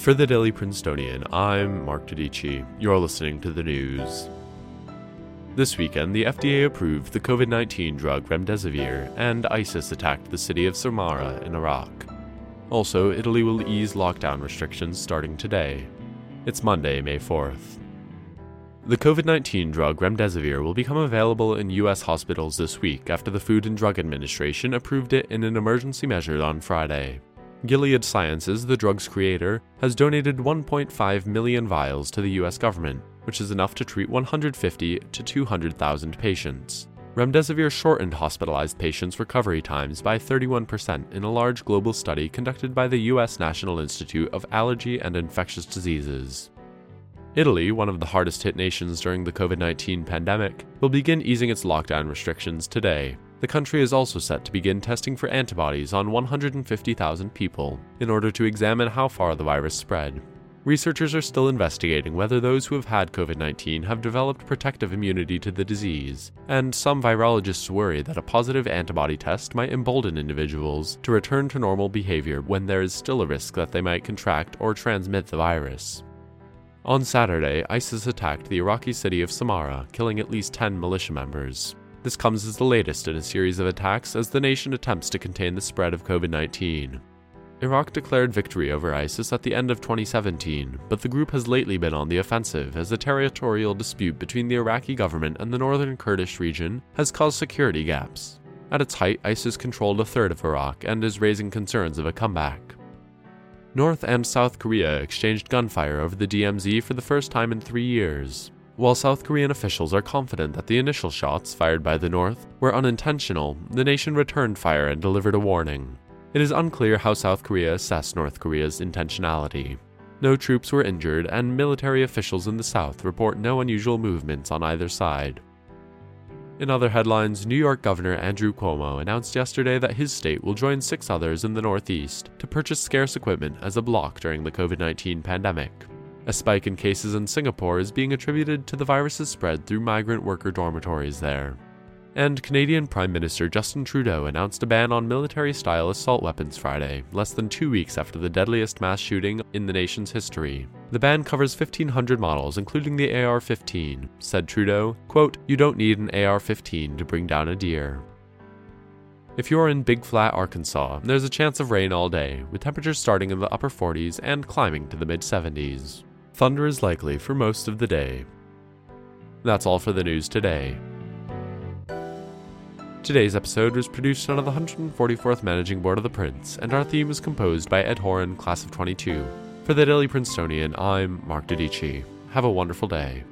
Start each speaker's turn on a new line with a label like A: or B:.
A: For the Daily Princetonian, I'm Mark Dodici. You're listening to the news. This weekend, the FDA approved the COVID 19 drug remdesivir, and ISIS attacked the city of Samarra in Iraq. Also, Italy will ease lockdown restrictions starting today. It's Monday, May 4th. The COVID 19 drug remdesivir will become available in U.S. hospitals this week after the Food and Drug Administration approved it in an emergency measure on Friday. Gilead Sciences, the drug's creator, has donated 1.5 million vials to the US government, which is enough to treat 150 to 200,000 patients. Remdesivir shortened hospitalized patients' recovery times by 31% in a large global study conducted by the US National Institute of Allergy and Infectious Diseases. Italy, one of the hardest hit nations during the COVID 19 pandemic, will begin easing its lockdown restrictions today. The country is also set to begin testing for antibodies on 150,000 people in order to examine how far the virus spread. Researchers are still investigating whether those who have had COVID 19 have developed protective immunity to the disease, and some virologists worry that a positive antibody test might embolden individuals to return to normal behavior when there is still a risk that they might contract or transmit the virus. On Saturday, ISIS attacked the Iraqi city of Samarra, killing at least 10 militia members. This comes as the latest in a series of attacks as the nation attempts to contain the spread of COVID 19. Iraq declared victory over ISIS at the end of 2017, but the group has lately been on the offensive as a territorial dispute between the Iraqi government and the northern Kurdish region has caused security gaps. At its height, ISIS controlled a third of Iraq and is raising concerns of a comeback. North and South Korea exchanged gunfire over the DMZ for the first time in three years. While South Korean officials are confident that the initial shots fired by the North were unintentional, the nation returned fire and delivered a warning. It is unclear how South Korea assessed North Korea's intentionality. No troops were injured, and military officials in the South report no unusual movements on either side. In other headlines, New York Governor Andrew Cuomo announced yesterday that his state will join six others in the Northeast to purchase scarce equipment as a block during the COVID 19 pandemic. A spike in cases in Singapore is being attributed to the virus's spread through migrant worker dormitories there. And Canadian Prime Minister Justin Trudeau announced a ban on military style assault weapons Friday, less than two weeks after the deadliest mass shooting in the nation's history. The ban covers 1,500 models, including the AR 15, said Trudeau. Quote, You don't need an AR 15 to bring down a deer. If you're in Big Flat, Arkansas, there's a chance of rain all day, with temperatures starting in the upper 40s and climbing to the mid 70s. Thunder is likely for most of the day. That's all for the news today. Today's episode was produced under the 144th Managing Board of the Prince, and our theme is composed by Ed Horan, Class of 22. For the Daily Princetonian, I'm Mark Dodici. Have a wonderful day.